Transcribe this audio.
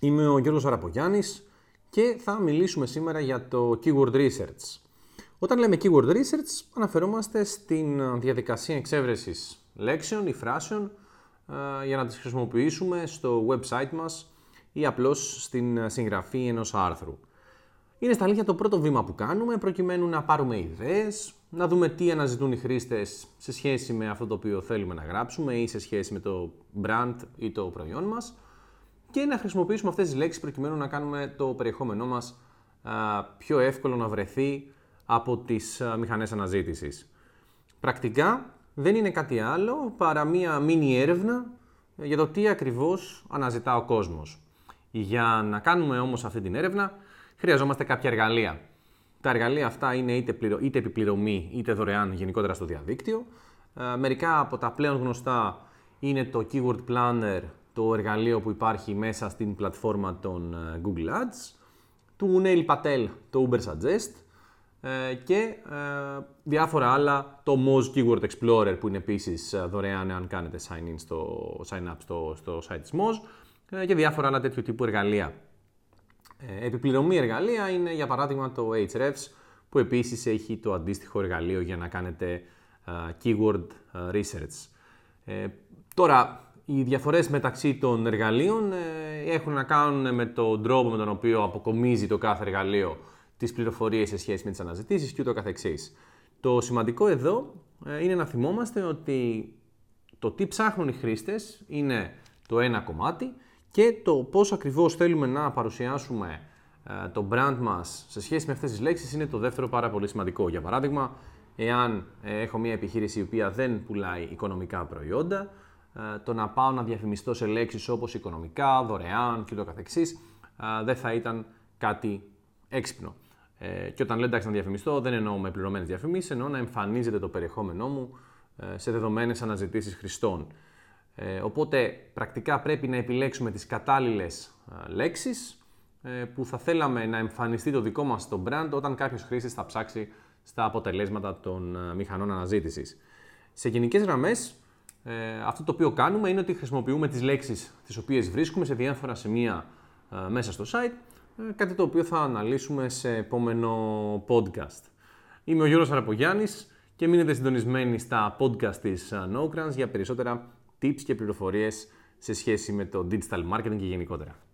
Είμαι ο Γιώργος Αραπογιάννης και θα μιλήσουμε σήμερα για το Keyword Research. Όταν λέμε Keyword Research αναφερόμαστε στην διαδικασία εξέβρεσης λέξεων ή φράσεων ε, για να τις χρησιμοποιήσουμε στο website μας ή απλώς στην συγγραφή ενός άρθρου. Είναι στα αλήθεια το πρώτο βήμα που κάνουμε προκειμένου να πάρουμε ιδέες, να δούμε τι αναζητούν οι χρήστες σε σχέση με αυτό το οποίο θέλουμε να γράψουμε ή σε σχέση με το brand ή το προϊόν μας και να χρησιμοποιήσουμε αυτές τις λέξεις προκειμένου να κάνουμε το περιεχόμενό μας πιο εύκολο να βρεθεί από τις μηχανές αναζήτησης. Πρακτικά δεν είναι κάτι άλλο παρά μία μίνι έρευνα για το τι ακριβώς αναζητά ο κόσμος. Για να κάνουμε όμως αυτή την έρευνα χρειαζόμαστε κάποια εργαλεία. Τα εργαλεία αυτά είναι είτε, πληρω... είτε επιπληρωμή είτε δωρεάν γενικότερα στο διαδίκτυο. μερικά από τα πλέον γνωστά είναι το Keyword Planner, το εργαλείο που υπάρχει μέσα στην πλατφόρμα των ε, Google Ads, του Neil Patel, το Uber Suggest ε, και ε, διάφορα άλλα, το Moz Keyword Explorer που είναι επίσης δωρεάν αν κάνετε sign, in στο, sign up στο, στο site της Moz και διάφορα άλλα τέτοιου τύπου εργαλεία. Επιπληρωμή εργαλεία είναι για παράδειγμα το Ahrefs που επίσης έχει το αντίστοιχο εργαλείο για να κάνετε keyword research. Τώρα, οι διαφορές μεταξύ των εργαλείων ε, έχουν να κάνουν με τον τρόπο με τον οποίο αποκομίζει το κάθε εργαλείο τις πληροφορίες σε σχέση με τις αναζητήσεις και ούτω καθεξής. Το σημαντικό εδώ ε, είναι να θυμόμαστε ότι το τι ψάχνουν οι χρήστες είναι το ένα κομμάτι και το πώς ακριβώς θέλουμε να παρουσιάσουμε ε, το brand μας σε σχέση με αυτές τις λέξεις είναι το δεύτερο πάρα πολύ σημαντικό. Για παράδειγμα, εάν έχω μια επιχείρηση η οποία δεν πουλάει οικονομικά προϊόντα, ε, το να πάω να διαφημιστώ σε λέξεις όπως οικονομικά, δωρεάν και το καθεξής, ε, δεν θα ήταν κάτι έξυπνο. Ε, και όταν λέω εντάξει να διαφημιστώ, δεν εννοώ με πληρωμένες διαφημίσεις, εννοώ να εμφανίζεται το περιεχόμενό μου σε δεδομένες αναζητήσεις χρηστών. οπότε πρακτικά πρέπει να επιλέξουμε τις κατάλληλες λέξεις που θα θέλαμε να εμφανιστεί το δικό μας το brand όταν κάποιος χρήστης θα ψάξει στα αποτελέσματα των μηχανών αναζήτησης. Σε γενικές γραμμές, ε, αυτό το οποίο κάνουμε είναι ότι χρησιμοποιούμε τις λέξεις τις οποίες βρίσκουμε σε διάφορα σημεία ε, μέσα στο site, ε, κάτι το οποίο θα αναλύσουμε σε επόμενο podcast. Είμαι ο Γιώργος Αραπογιάννης και μείνετε συντονισμένοι στα podcast της Nogrants για περισσότερα tips και πληροφορίες σε σχέση με το digital marketing και γενικότερα.